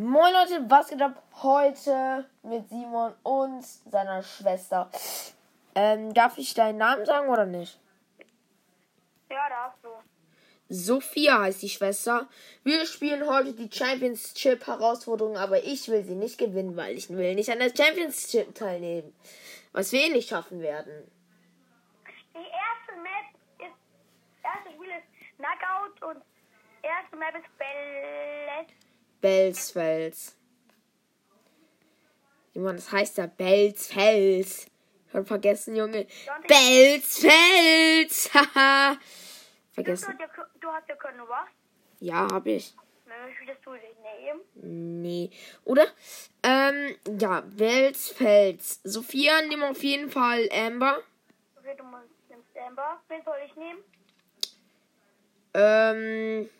Moin Leute, was geht ab heute mit Simon und seiner Schwester? Ähm, darf ich deinen Namen sagen oder nicht? Ja, darfst du. Sophia heißt die Schwester. Wir spielen heute die Championship-Herausforderung, aber ich will sie nicht gewinnen, weil ich will nicht an der Championship teilnehmen. Was wir eh nicht schaffen werden. Die erste Map ist, erste Spiel ist Knockout und erste Map ist Bellet. Belsfels. Junge, das heißt ja Belsfels. Schon vergessen, Junge. Belsfels. Haha. Vergessen. du, hast ja können, was? Ja, hab ich. Möchtest du den nehmen? Nee. Oder? Ähm, ja, Belsfels. Sophia, nimm auf jeden Fall Amber. Okay, du musst, nimmst Amber. Wen soll ich nehmen? Ähm!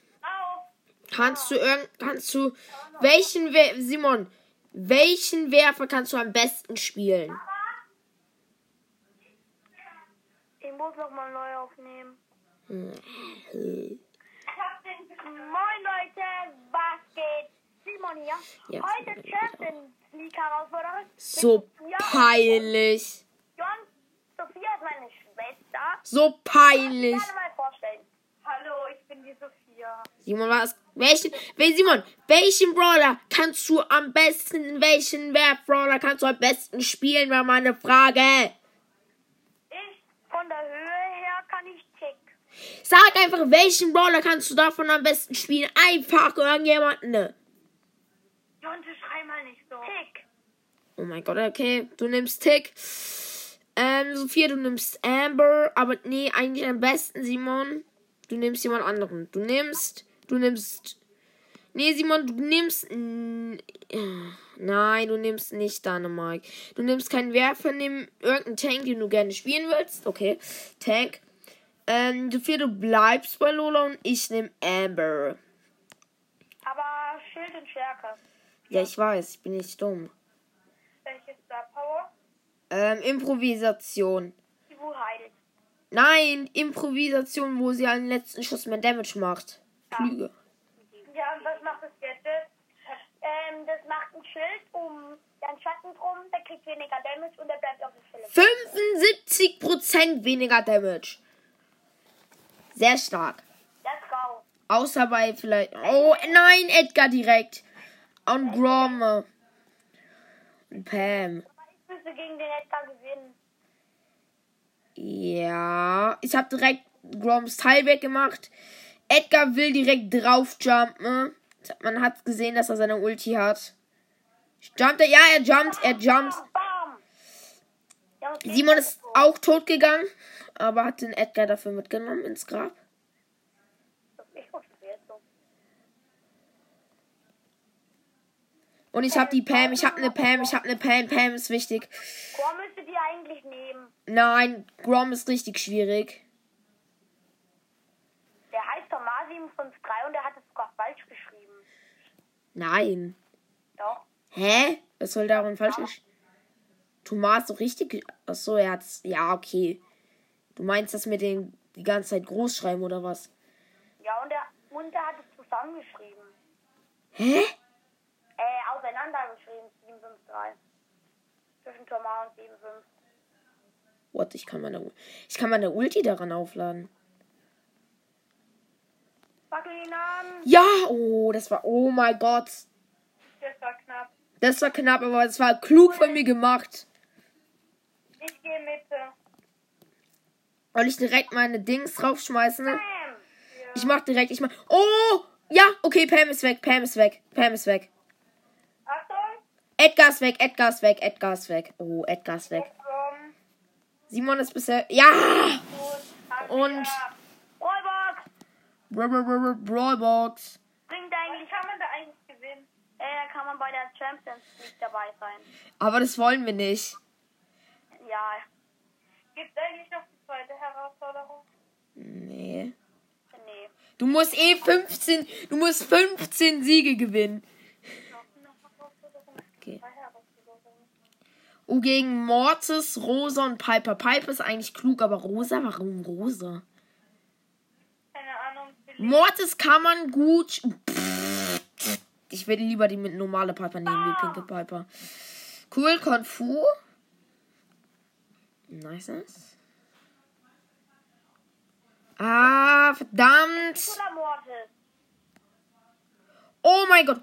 Kannst du irgend, kannst du, welchen, Wer Simon, welchen Werfer kannst du am besten spielen? Ich muss nochmal neu aufnehmen. Hm. Moin Leute, was geht? Simon hier. Ja, Heute Champions League Herausforderung. So peinlich. John, Sophia ist meine Schwester. So peinlich. Gerne mal vorstellen. Hallo, ich bin die Sophia. Simon, was? Welchen, wel, Simon, welchen Brawler kannst du am besten, welchen Werf-Brawler kannst du am besten spielen, war meine Frage. Ich, von der Höhe her, kann ich Tick. Sag einfach, welchen Brawler kannst du davon am besten spielen? Einfach irgendjemanden. John, du schrei mal nicht so. Tick. Oh mein Gott, okay. Du nimmst Tick. Ähm, Sophia, du nimmst Amber. Aber nee, eigentlich am besten, Simon. Du nimmst jemand anderen. Du nimmst. Du nimmst. Nee, Simon, du nimmst. mm, äh, Nein, du nimmst nicht Dynamite. Du nimmst keinen Werfer, nimm irgendeinen Tank, den du gerne spielen willst. Okay. Tank. Ähm, Sophia, du bleibst bei Lola und ich nehme Amber. Aber Schild und Stärke. Ja, ich weiß, ich bin nicht dumm. Welches Star Power? Ähm, Improvisation. Die heilt. Nein, Improvisation, wo sie einen letzten Schuss mehr Damage macht. Flüge. Ja, und was macht das Gadget? Ähm, das macht ein Schild um den Schatten drum, der kriegt weniger Damage und der bleibt auf der Stelle. 75% weniger Damage. Sehr stark. Let's go. Außer bei vielleicht. Oh nein, Edgar direkt. Und Grom. Und Pam. Ich müsste gegen den Edgar gewinnen. Ja. Ich habe direkt Groms Teil weggemacht. Edgar will direkt draufjumpen. Man hat gesehen, dass er seine Ulti hat. Jumpt er? Ja, er jumpt. Er jumpt. Simon ist auch tot gegangen, aber hat den Edgar dafür mitgenommen ins Grab. Ich hoffe, es wird so. Und ich habe die Pam, ich habe eine Pam, ich habe eine Pam. Pam ist wichtig. Chor müsstet ihr eigentlich nehmen. Nein, Grom ist richtig schwierig. Der heißt Tomar753 und der hat es sogar falsch geschrieben. Nein. Doch. Hä? Was soll daran falsch ist? Thomas so richtig. Achso, er hat's. Ja, okay. Du meinst das mit den die ganze Zeit groß schreiben oder was? Ja, und der, und der hat es zusammengeschrieben. Hä? Äh, auseinandergeschrieben, 753. Zwischen Tomar und 75. What? Ich kann meine ich kann meine Ulti daran aufladen. Fackel ihn an. Ja, oh, das war oh mein Gott. Das war knapp. Das war knapp, aber es war klug von mir gemacht. Ich gehe Mitte. Soll ich direkt meine Dings draufschmeißen? Bam! Ich mach direkt, ich mach. Oh! Ja, okay, Pam ist weg, Pam ist weg, Pam ist weg. Edgar ist weg, Edgar ist weg, Edgar ist weg. Oh, Edgar ist weg. Simon ist bisher. Ja! Und- klar. Rollbox! Br- br- br- br- Brawlbox. Bringt eigentlich. kann man da eigentlich gewinnen? Äh, kann man bei der Champions League dabei sein. Aber das wollen wir nicht. Ja. Gibt es eigentlich noch die zweite Herausforderung? Nee. Nee. Du musst eh 15. Du musst 15 Siege gewinnen. Okay. Oh, gegen Mortis, Rosa und Piper. Piper ist eigentlich klug, aber Rosa, warum Rosa? Keine Ahnung. Mortis kann man gut. Ich würde lieber die mit normale Piper nehmen wie pinke Piper. Cool, Konfu. Nice. Ah, verdammt. Oh mein Gott.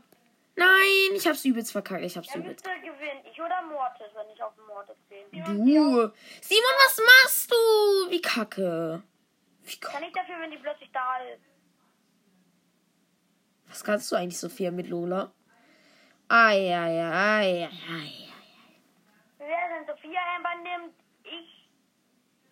Nein, ich hab's übelst verkackt. Ich hab's Dann übelst. müsste gewinnen. Ich oder Mortis, wenn ich auf Mortis bin. Du. Simon, was machst du? Wie kacke. Wie Kann kacke. ich dafür, wenn die plötzlich da ist. Was kannst du eigentlich, Sophia, mit Lola? Ai, ai, ai, ai, ai. Wer denn Sophia Amber nimmt? Ich.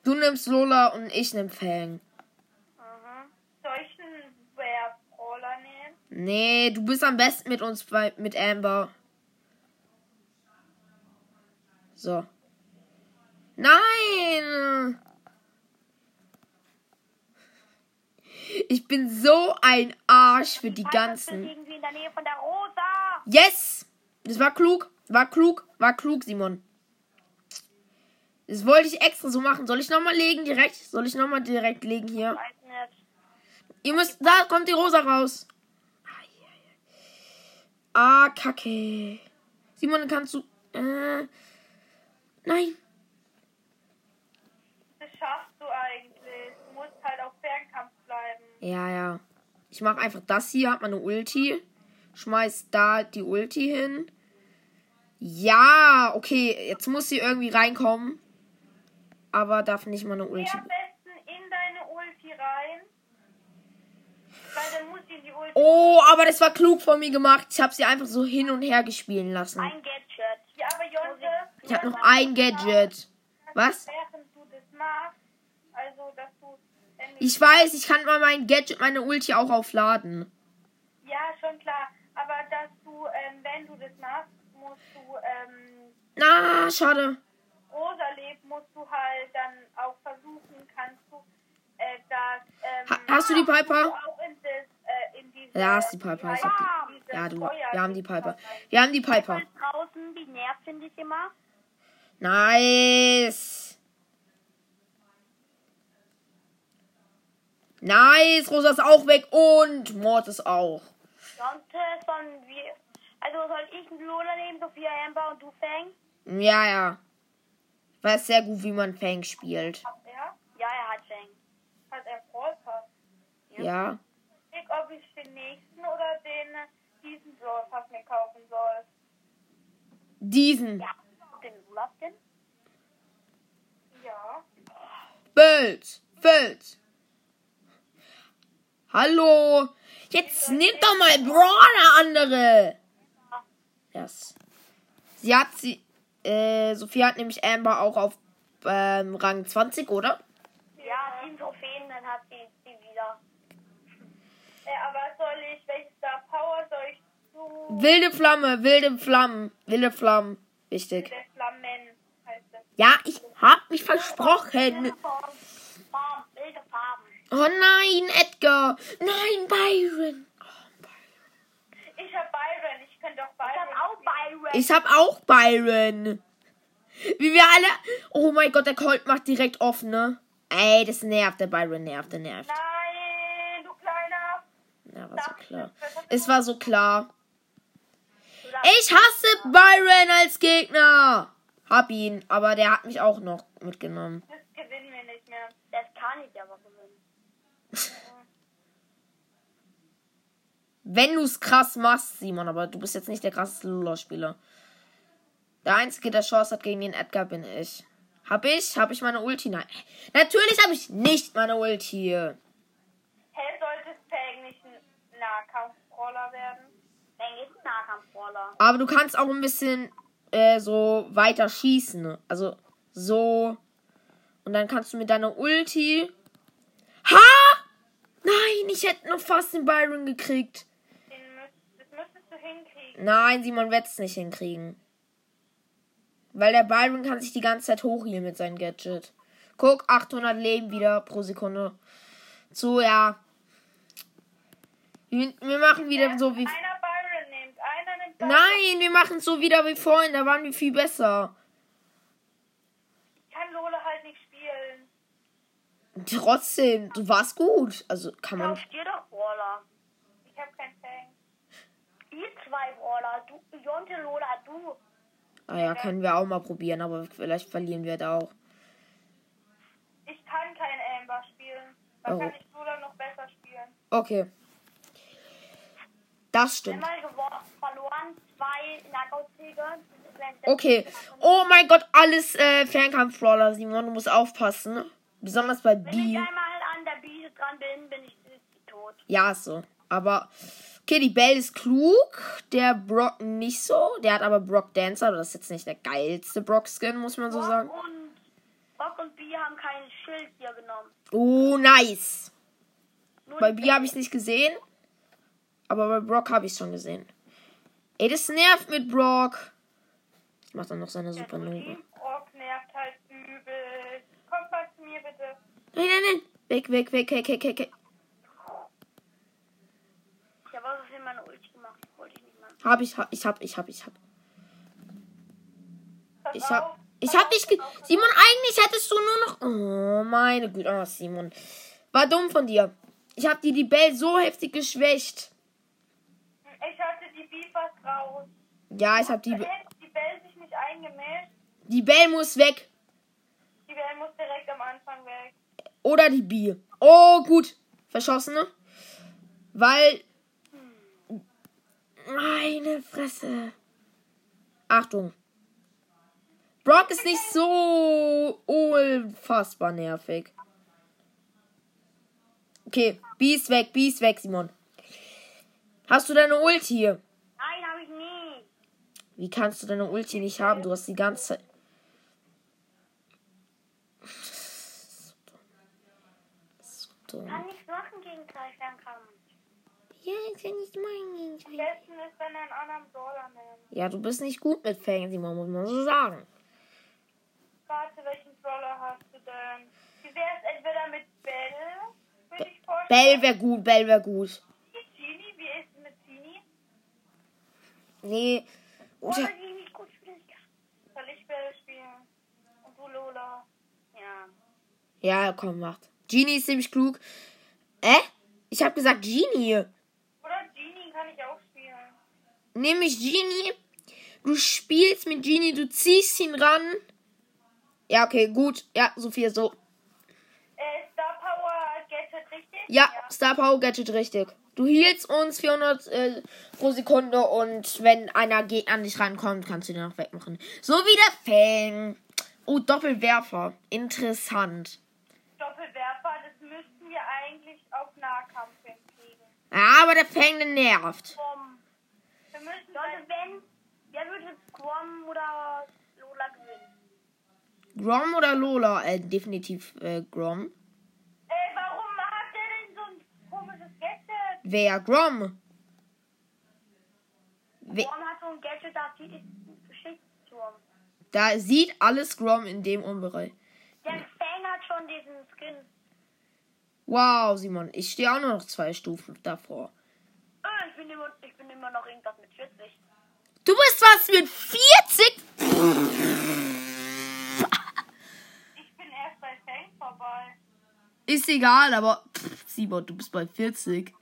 Du nimmst Lola und ich nehm Fang. Mhm. Soll ich einen Werf-Roller nehmen? Nee, du bist am besten mit uns bei, mit Amber. So. Nein! Ich bin so ein Arsch für die ganzen. Yes! Das war klug, war klug, war klug, Simon. Das wollte ich extra so machen. Soll ich nochmal legen direkt? Soll ich nochmal direkt legen hier? Ihr müsst. Da kommt die Rosa raus. Ah, Kacke. Simon, kannst du. Äh, nein. Das schaffst du eigentlich. Du musst halt auf Fernkampf bleiben. Ja, ja. Ich mache einfach das hier, hab meine Ulti. Schmeiß da die Ulti hin. Ja, okay. Jetzt muss sie irgendwie reinkommen. Aber darf nicht meine Ulti. am besten in deine Ulti rein. Weil dann muss sie in die Ulti. Oh, aber das war klug von mir gemacht. Ich habe sie einfach so hin und her gespielen lassen. Ein Gadget. Ja, aber Jonte. Ich habe noch ein Gadget. Was? Also Ich weiß, ich kann mal mein Gadget, meine Ulti auch aufladen. Ja, schon klar. Aber dass du, ähm, wenn du das machst, musst du, ähm, Na, schade. rosa lebt, musst du halt dann auch versuchen, kannst du, äh, dass, ähm, Ha- hast du die Piper? Ja, hast die Piper. Ich hab die, die. Ja, du. Wir haben die Piper. Wir haben die Piper. Draußen, wie nervt finde ich immer. Nice. Nice. Rosa ist auch weg und Mord ist auch. Sonst äh, wir, also soll ich einen Lola nehmen, Sophia Amber und du Fang? Ja, ja. Ich weiß sehr gut, wie man Fang spielt. Ja, er hat Fang. Hat er Brawlpass? Ja. Ich, ob ich den nächsten oder den, äh, diesen Brawlpass mir kaufen soll. Diesen. Ja. Den denn? Ja. Bild. Bild. Hallo. Jetzt nimmt doch mal Brawler andere. Yes. Sie hat sie. Äh, Sophie hat nämlich Amber auch auf ähm, Rang 20, oder? Ja, sieben Trophäen, dann hat sie die wieder. Äh, aber soll ich, welches Star Power soll ich zu Wilde Flamme, wilde Flammen, wilde Flammen. Wichtig. der Flammen heißt es? Ja, ich hab mich versprochen. Farben, wilde Farben. Oh nein, Edgar. Nein, Byron. Ich hab Byron, ich könnte auch Byron. Ich hab auch Byron. Ich hab auch Byron. Wie wir alle. Oh mein Gott, der Colt macht direkt offen, ne? Ey, das nervt. Der Byron nervt, der nervt. Nein, war so klar. Es war so klar. Ich hasse Byron als Gegner. Hab ihn, aber der hat mich auch noch mitgenommen. Das gewinnen wir nicht mehr. Das kann ich aber gewinnen. Wenn du's krass machst, Simon, aber du bist jetzt nicht der krasseste Lula-Spieler. Der Einzige, der Chance hat gegen den Edgar, bin ich. Hab ich? Hab ich meine Ulti? Nein. Natürlich habe ich nicht meine Ulti. Hä, sollte Fang nicht ein Nahkampfbrawler werden? Fang ist Nahkampfbrawler. Aber du kannst auch ein bisschen äh, so weiter schießen. Also so. Und dann kannst du mit deiner Ulti. Ha! Nein, ich hätte noch fast den Byron gekriegt. Den müsst, das müsstest du hinkriegen. Nein, Simon wird es nicht hinkriegen. Weil der Byron kann sich die ganze Zeit hochhealen mit seinem Gadget. Guck, 800 Leben wieder pro Sekunde. So, ja. Wir, wir machen wieder so wie... Einer Byron nimmt, einer nimmt Byron. Nein, wir machen so wieder wie vorhin. Da waren wir viel besser. Ich kann Lola halt nicht spielen. Trotzdem, du warst gut. Also kann man... Kauf dir doch Brawler. Ich hab keinen Fang. Ihr zwei Brawler. Du, Jonte, Lola, du. Ah ja, können wir auch mal probieren, aber vielleicht verlieren wir da auch. Ich kann kein Amber spielen. Da Oh. kann ich Lola noch besser spielen. Okay. Das stimmt. Okay. Oh mein Gott, alles äh, Fernkampf-Brawler, Simon. Du musst aufpassen. Besonders bei Wenn ich B. einmal an der Biese dran bin, bin ich tot. Ja, ist so. Aber. Okay, die Belle ist klug. Der Brock nicht so. Der hat aber Brock Dancer. Das ist jetzt nicht der geilste Brock-Skin, muss man so sagen. Rock und, Rock und B haben kein Schild hier genommen. Oh, nice. Nur Bei B habe ich es nicht gesehen. Aber bei Brock habe ich schon gesehen. Ey, das nervt mit Brock. Ich mach dann noch seine Supernova. Team Rock nervt halt übel. Kommt mal zu mir bitte. Nein, nein, nein. Weg, weg, weg, weg, weg, weg, weg. Ich habe Versehen meine Ulti gemacht. Wollte ich nicht machen. Hab ich, hab, ich hab, ich hab, ich hab. Pass Ich auf. hab, ich hab dich ge Simon, eigentlich hättest du nur noch. Oh, meine Güte. Oh, Simon. War dumm von dir. Ich hab dir die Bell so heftig geschwächt. Ich hatte die B fast raus. Ja, ich hab die. Be- die Bell sich nicht eingemischt. Die Bell muss weg. Die Bell muss direkt am Anfang weg. Oder die B. Oh, gut. Verschossene. Weil. Meine Fresse. Achtung. Brock ist nicht so unfassbar nervig. Okay, B ist weg, B ist weg, Simon. Hast du deine Ulti? Nein, habe ich nie. Wie kannst du deine Ulti nicht haben? Du hast die ganze Zeit. So dumm. Kann nichts machen gegen drei Fernkampf. Ja, ich kann nicht meinen. Am besten ist, wenn er einen anderen Brawler nimmt. Ja, du bist nicht gut mit Simon, muss man so sagen. Warte, welchen Brawler hast du denn? Wie wäre es entweder mit Bell? Bell wäre gut, Bell wäre gut. Genie, wie ist es mit Genie? Nee. Oder Oder, die nicht gut spielen kann. Soll ich Bell spielen? Und du Lola? Ja. ja, komm, macht. Genie ist ziemlich klug. Äh? Ich habe gesagt Genie. Oder Genie kann ich auch spielen. Nämlich Genie. Du spielst mit Genie, du ziehst ihn ran. Ja, okay, gut. Ja, Sophia, so. Äh, Star Power Gadget, richtig? Ja, Star Power Gadget richtig. Du healst uns 400 äh, pro Sekunde und wenn einer an dich rankommt, kannst du den noch wegmachen. So wie der Fang. Oh, Doppelwerfer. Interessant. Doppelwerfer, das müssten wir eigentlich auf Nahkampf hinkriegen. Aber der Fang, der nervt. Wir müssen Sollte wenn, wer würde Grom oder Lola gewinnen? Grom oder Lola? Äh, definitiv äh, Grom. Wer? Grom. We Grom hat so ein Gadget, da ist Geschichtsturm. da sieht alles Grom in dem Umbereich. Der Fang hat schon diesen Skin. Wow, Simon, ich stehe auch nur noch zwei Stufen davor. Äh, ich bin immer, ich bin immer noch irgendwas mit 40. Du bist was mit 40? Ich bin erst bei Fang vorbei. Ist egal, aber Simon, du bist bei 40.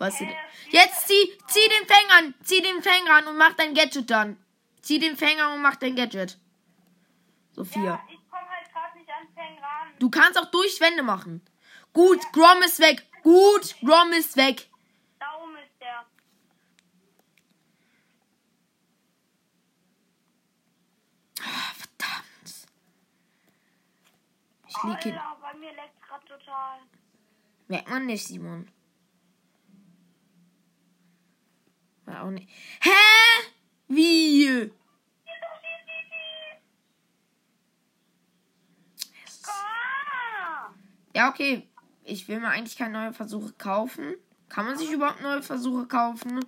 Weißt du? Jetzt zieh, zieh den Fang an, zieh den Fang an und mach dein Gadget dann. Zieh den Fang an und mach dein Gadget. Sophia. Ja, ich komme halt gerade nicht an Fang ran. Du kannst auch durch Wände machen. Gut, Grom ist weg. Gut, Grom ist weg. Da oben ist der. Ah, verdammt. Ich lieg hin. Alter, bei mir leckt grad total. Merkt man nicht, Simon. War auch nicht. Hä? Wie? Ja, okay. Ich will mir eigentlich keine neuen Versuche kaufen. Kann man sich überhaupt neue Versuche kaufen?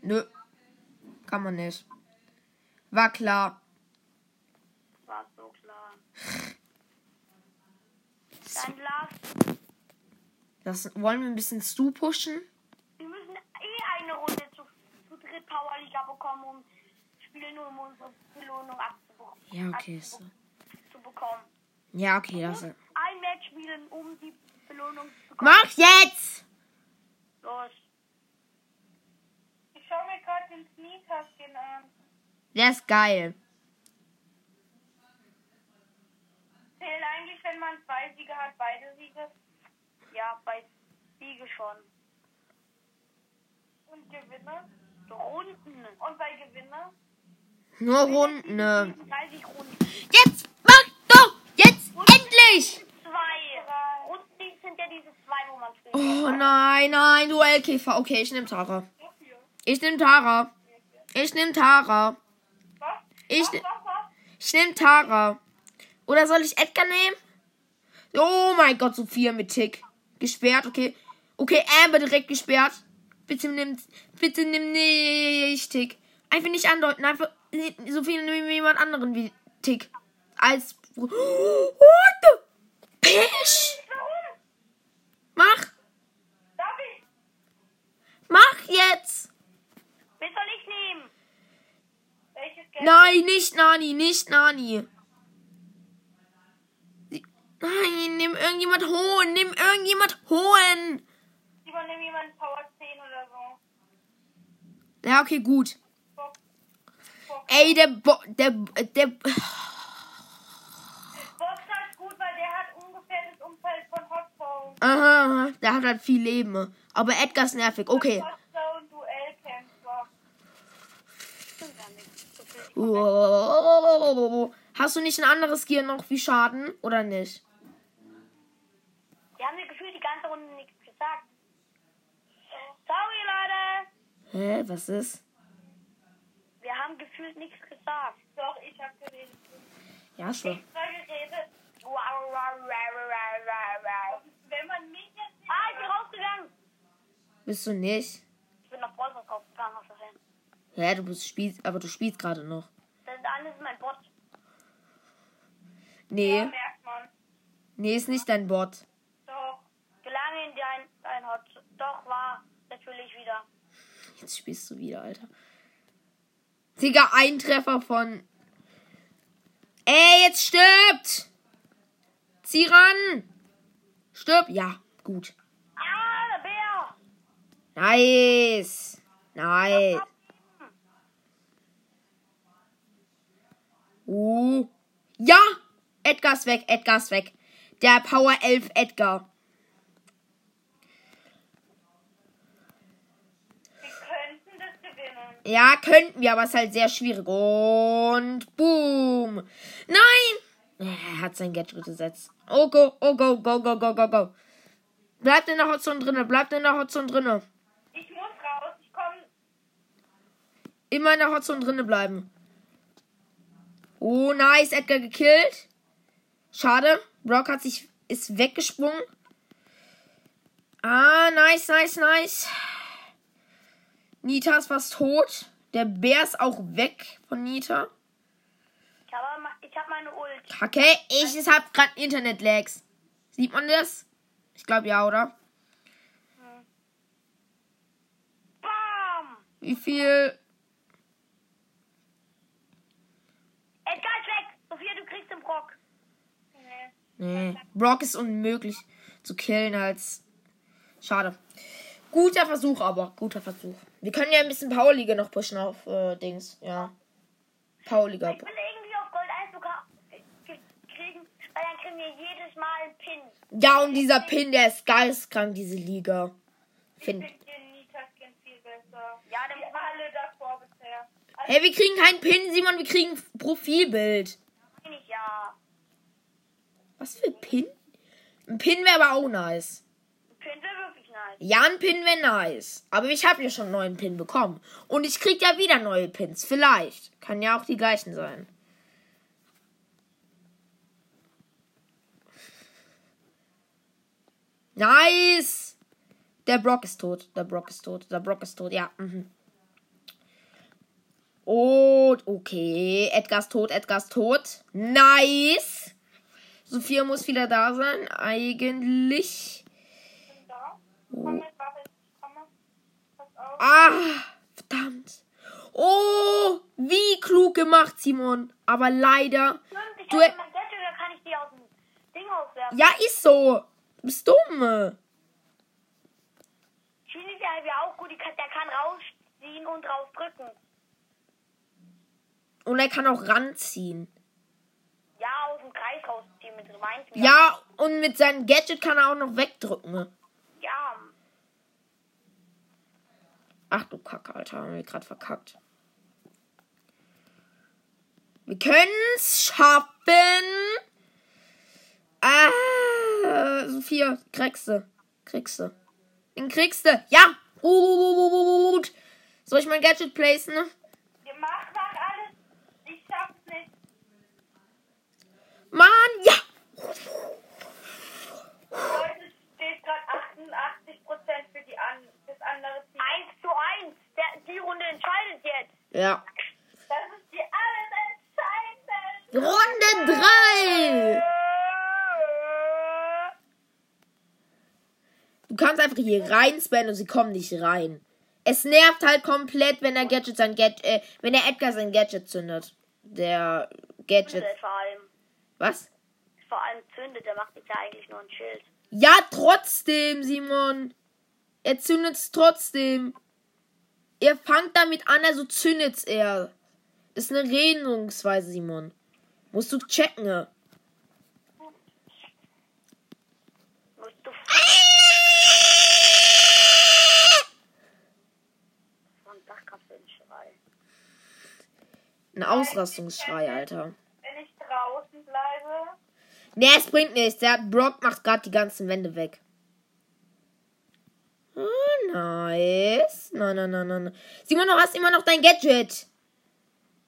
Nö. Kann man nicht. War klar. War so klar. Dann lass. Das, wollen wir ein bisschen Stu pushen? Wir müssen eh eine Runde zu dritt Powerliga bekommen, um spielen, um unsere Belohnung abzubekommen. Ja, okay. So. Zu bekommen. Ja, okay. Das, Ein Match spielen, um die Belohnung zu bekommen. mach jetzt! Los. Ich schaue mir gerade den Sneaker-Skin an. Der ist geil. Zählen eigentlich, wenn man zwei Siege hat, beide Siege? Ja, bei Siege schon. Und Gewinne? Runden. Und bei Gewinne? Nur Runden. ne. 30 Runden. Jetzt mach doch! Jetzt endlich! Zwei. Runden sind ja diese zwei, wo man. Oh nein, nein, Duellkäfer. Okay, ich nehme Tara. Ich nehme Tara. Ich nehme Tara. Was? Ich, ich nehme Tara. Oder soll ich Edgar nehmen? Oh mein Gott, Sophia mit Tick. Gesperrt, okay. Okay, Amber direkt gesperrt. Bitte nimm, bitte nimm nicht Tick. Einfach nicht andeuten. Einfach, Sophia, nimm jemand anderen wie Tick. Als. What the? Pisch! Mach! Darf ich? Mach jetzt! Wen soll ich nehmen? Welches Geld? Nein, nicht Nani, nicht Nani. Nein, nimm irgendjemand hohen, nimm irgendjemand hohen. Übernimm jemanden Power 10 oder so. Ja, okay, gut. Ey, der Bo der der Boxer ist gut, weil der hat ungefähr das Umfeld von Hotzone. aha, der hat halt viel Leben. Aber Edgar ist nervig. Okay. Oh. Hast du nicht ein anderes Gear noch wie Schaden oder nicht? Die haben mir gefühlt die ganze Runde nichts gesagt. Sorry, Leute. Hä, was ist? Wir haben gefühlt nichts gesagt. Doch, ich hab geredet. Ja, schon. Extra geredet. Wow, wow, wow, wow, wow, wow. Wenn man mich jetzt Ah, ich bin rausgegangen. Bist du nicht? Ich bin nach Bronze rausgegangen aus Versehen. Ja, du bist spielst, aber du spielst gerade noch. Das ist alles mein Bot. Nee, Ja, merkt man. nee, ist nicht dein Bot. Doch. Gelang in dein, dein Hot. Doch, war natürlich wieder. Jetzt spielst du wieder, Alter. Digga, ein Treffer von. Ey, jetzt stirbt! Zieh ran! Stirb! Ja, gut. Nice! Nice! Uh. Ja! Edgar ist weg, Edgar ist weg. Der Power 11 Edgar. Wir könnten das gewinnen. Ja, könnten wir, aber es ist halt sehr schwierig. Und boom. Nein! Er hat sein Gadget gesetzt. Oh go, oh go, go, go, go, go, go. Bleibt in der Hotzone drinne, bleibt in der Hotzone drinne. Ich muss raus. Ich komme. Immer in der Hotzone drinne bleiben. Oh, nice, Edgar gekillt. Schade, Brock hat sich, ist weggesprungen. Ah, nice, nice, nice. Nita ist fast tot. Der Bär ist auch weg von Nita. Ich habe ich hab meine Ult. Okay, ich hab grad Internet-Lags. Sieht man das? Ich glaube ja, oder? Bam! Wie viel? Edgar ist weg. Sophia, du kriegst den Brock. Nee. Nee. Brock ist unmöglich zu killen als. Schade. Guter Versuch, aber. Guter Versuch. Wir können ja ein bisschen Powerliga noch pushen auf äh, Dings. Ja. Powerliga. Ich will irgendwie auf Gold 1 beka- ge- kriegen, weil dann kriegen wir jedes Mal einen Pin. Ja, und dieser Pin, der ist geisteskrank, diese Liga. Ich Find. finde den Nita-Skin viel besser. Ja, Die alle davor bisher. Also, Hey, wir kriegen keinen Pin, Simon, wir kriegen Profilbild. ja. Was für Pin? Ein Pin wäre aber auch nice. Pin wäre wirklich nice. Ja, ein Pin wäre nice. Aber ich habe ja schon einen neuen Pin bekommen. Und ich krieg ja wieder neue Pins. Vielleicht. Kann ja auch die gleichen sein. Nice! Der Brock ist tot. Der Brock ist tot. Der Brock ist tot. Ja. Mhm. Und okay. Edgar ist tot. Edgar ist tot. Nice! Sophia muss wieder da sein. Eigentlich. Komm. Ah, verdammt. Oh, wie klug gemacht, Simon. Aber leider. Ich Du- habe mein Gadget, da kann ich die aus dem Ding auswerfen. Ja, ist so. Du bist dumm. Chili ist ja auch gut, der kann raus, die ziehen und rausdrücken. Und er kann auch ranziehen. Ja, aus dem Kreis rausziehen mit. Ja, und mit seinem Gadget kann er auch noch wegdrücken. ne? Ja. Ach du Kacke, Alter, haben wir gerade verkackt. Wir können's schaffen. Ah, Sophia, kriegst du. Kriegst du. Den kriegst du. Ja. Gut. Soll ich mein Gadget placen? Ihr macht nach alles. Ich schaff's nicht. Mann, ja. Leute, es steht gerade 88% für die an, das andere. 1 zu 1. Der, die Runde entscheidet jetzt. Ja. Das ist die alles entscheidende. Runde 3. Du kannst einfach hier rein spannen und sie kommen nicht rein. Es nervt halt komplett, wenn der Gadget sein Gadget, äh, wenn der Edgar sein Gadget zündet. Der Gadget. Zündet vor allem. Was? Vor allem zündet. Der macht jetzt ja eigentlich nur ein Schild. Ja, trotzdem, Simon. Er zündet's trotzdem. Er fangt damit an, also zündet's er. Ist eine Redungsweise, Simon. Musst du checken. ne? Ein Ausrastungsschrei, Alter. Wenn ich draußen bleibe. Nee, es bringt nichts. Der Brock macht gerade die ganzen Wände weg. Oh, nice. Nein, nein, nein, nein. Simon, du hast immer noch dein Gadget.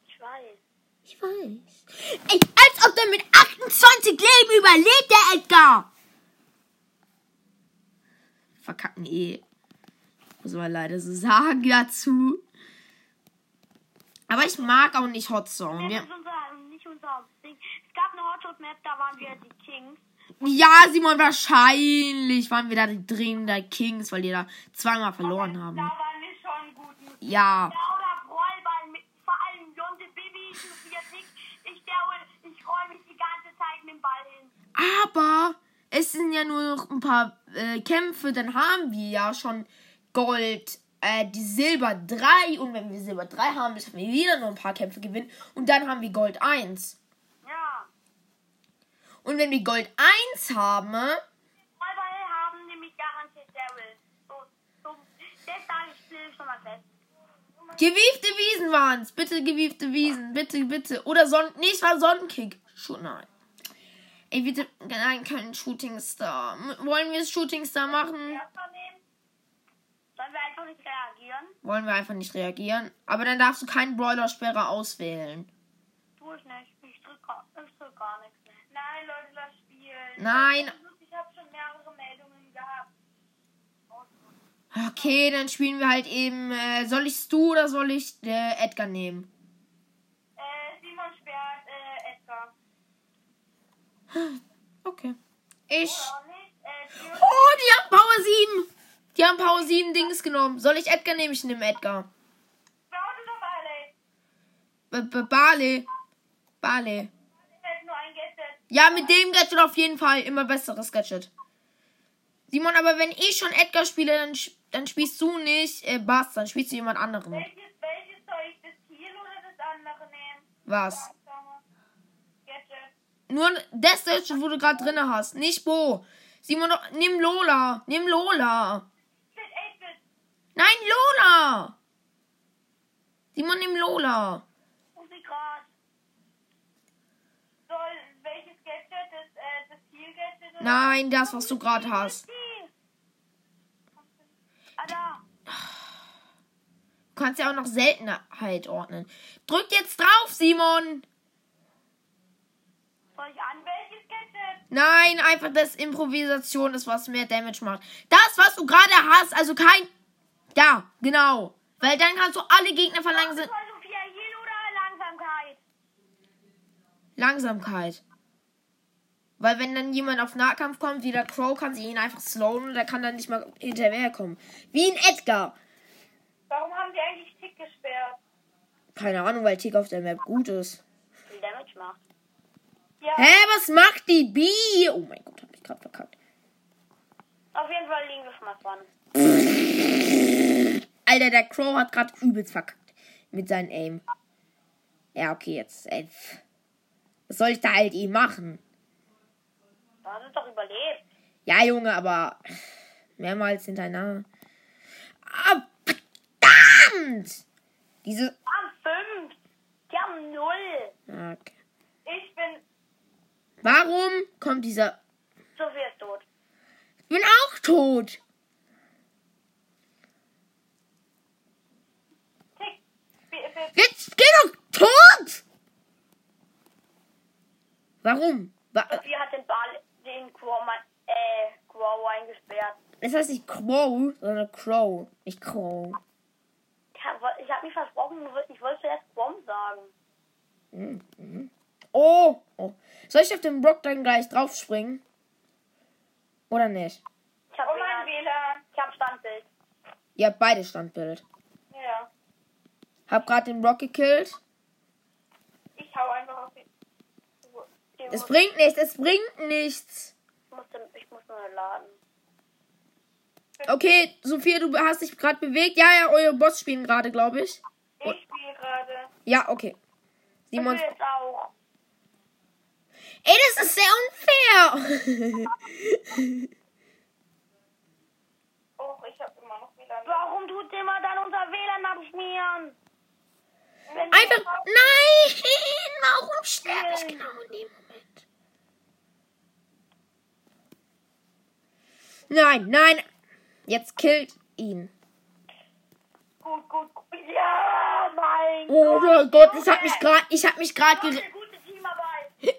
Ich weiß. Ich weiß. Ey, als ob der mit 28 Leben überlebt, der Edgar. Verkacken eh. Muss man leider so sagen dazu. Aber ich mag auch nicht Hot Song. Das ist unser, nicht unser Ding. Es gab eine Hotshot-Map, da waren wir die Kings. Ja, Simon, wahrscheinlich waren wir da die Drehen der Kings, weil die da zweimal verloren haben. Da waren wir schon gut. Ja. Aber es sind ja nur noch ein paar äh, Kämpfe, dann haben wir ja schon Gold, äh, die Silber 3 und wenn wir Silber 3 haben, müssen wir wieder noch ein paar Kämpfe gewinnen und dann haben wir Gold 1. Und wenn wir Gold 1 haben, Rollball haben nämlich garantiert Daryl. So, so, das sage ich still schon mal fest. gewiefte Wiesen waren's. Bitte gewiefte Wiesen, bitte, bitte. Oder Sonnen, nee, es war Sonnenkick. Schon nein. Ey, bitte, nein, kein Shooting Star. Wollen wir Shooting Star machen? Sollen wir einfach nicht reagieren? Wollen wir einfach nicht reagieren. Aber dann darfst du keinen Brawler-Sperrer auswählen. Tu ich nicht. Ich drück, gar- ich drück gar nichts. Nein, Leute, lass spielen. Nein. Ich habe schon mehrere Meldungen gehabt. Okay, dann spielen wir halt eben. Äh, soll ich Stu oder soll ich äh, Edgar nehmen? Äh, Simon sperrt äh, Edgar. Okay. Ich. Äh. Oh, die haben Power 7. Die haben Power 7 Dings genommen. Soll ich Edgar nehmen? Ich nehme Edgar. Warte doch alle. B -b Bale. Bale. Ich hätte nur ein Gadget. Ja, mit dem Gadget auf jeden Fall. Immer besseres Gadget. Simon, aber wenn ich schon Edgar spiele, dann, dann spielst du nicht äh, Bass, dann spielst du jemand anderen. Welches, welches soll ich? Das Heal oder das andere nehmen? Was? Nur das Gadget, wo du gerade drin hast. Nicht Bo. Simon, nimm Lola. Nimm Lola. Mit 8-Bit. Nein, Lola! Simon, nimm Lola. Ruf sie grad. Soll welches Gadget? Das, äh, das Heal-Gadget? oder- Nein, das, was du gerade hast. Du kannst ja auch noch Seltenheit ordnen. Drück jetzt drauf, Simon. Soll ich an? Welches Gadget? Nein, einfach das Improvisation ist, was mehr Damage macht. Das, was du gerade hast, also kein... Ja, genau. Weil dann kannst du alle Gegner verlangsamen. Langsamkeit? Langsamkeit. Weil wenn dann jemand auf Nahkampf kommt, wie der Crow, kann sie ihn einfach slowen und er kann dann nicht mal hinterherkommen. Wie ein Edgar. Warum haben die eigentlich Tick gesperrt? Keine Ahnung, weil Tick auf der Map gut ist. Viel Damage macht. Ja, Hä, was macht die B? Oh mein Gott, hab ich gerade verkackt. Auf jeden Fall liegen wir schon mal vorne. Alter, der Crow hat gerade übelst verkackt mit seinem Aim. Ja, okay, jetzt elf. Was soll ich da halt eh machen? Du hast es doch überlebt. Ja, Junge, aber mehrmals hintereinander. Ah, verdammt! Diese. Haben fünf. Die haben null. Okay. Ich bin. Warum kommt dieser. Sophie ist tot. Ich bin auch tot. Tick. Jetzt geh doch tot! Warum? Wa Sophie hat den Ball, den Crow, äh, Crow eingesperrt. das heißt nicht Crow, sondern Crow. Nicht Crow. Ich habe ich hab mich versprochen, ich wollte zuerst Crow sagen. Oh, oh. Soll ich auf den Brock dann gleich draufspringen? Oder nicht? Ich habe Oh mein WLAN. ich hab Standbild. Ihr habt beide Standbild. Ja. Hab gerade den Brock gekillt. Ich hau einfach auf den. Den Es bringt nichts, es bringt nichts. ich, muss, den- ich muss nur laden. Okay, Sophia, du hast dich gerade bewegt. Ja, ja, eure Boss spielen gerade, glaube ich. Ich spiele gerade. Ja, okay. Simon. Jetzt auch. Ey, das ist sehr unfair. Oh, ich hab immer noch WLAN. Warum tut immer dann unser WLAN abschmieren? Einfach. Nein! Warum sterbe ich genau in dem Moment? Nein, nein. Jetzt killt ihn. Gut, gut, gut. Ja, mein Oh mein Gott, ich hab mich gerade, ich hab mich gerade gerettet.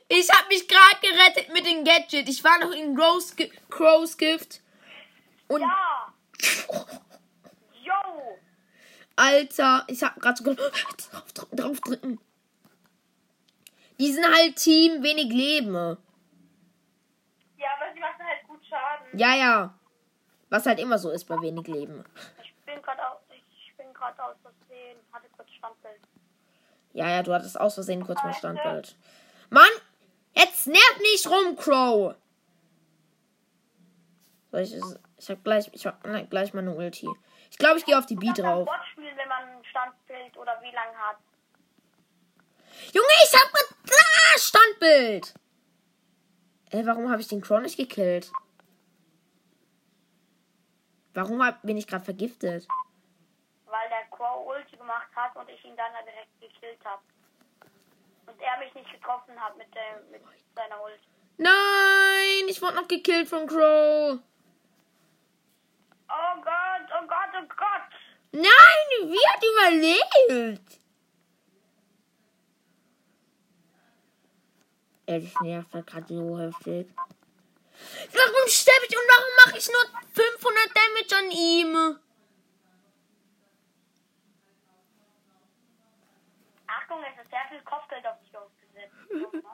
Ich hab mich gerade gerettet mit dem Gadget. Ich war noch in Rose Crow's Gift. Und Ja. Alter, ich hab gerade so gedacht, drauf, drauf, drauf drücken. Die sind halt Team wenig Leben. Ja, aber sie machen halt gut Schaden. Ja, ja. Was halt immer so ist bei wenig Leben. Ich bin gerade aus, aus Versehen, hatte kurz Standbild. Ja, ja, du hattest aus Versehen kurz mal Standbild. Mann, jetzt nerv nicht rum, Crow. Soll ich, ich hab gleich, ich hab gleich mal eine Ulti. Ich glaube, ich gehe auf die B drauf. Bot spielen, wenn man Standbild oder wie lang hat. Junge, ich hab grad da Standbild. Ey, warum habe ich den Crow nicht gekillt? Warum hab, bin ich gerade vergiftet? Weil der Crow Ulti gemacht hat und ich ihn dann direkt gekillt habe. Und er mich nicht getroffen hat mit, der, mit seiner Ulti. Nein, ich wurde noch gekillt von Crow. Oh Gott, oh Gott, oh Gott. Nein, wie hat überlebt? Ey, das nervt halt gerade so heftig. Warum sterbe ich und warum mache ich nur 500 Damage an ihm? Achtung, es ist sehr viel Kopfgeld auf dich ausgesetzt.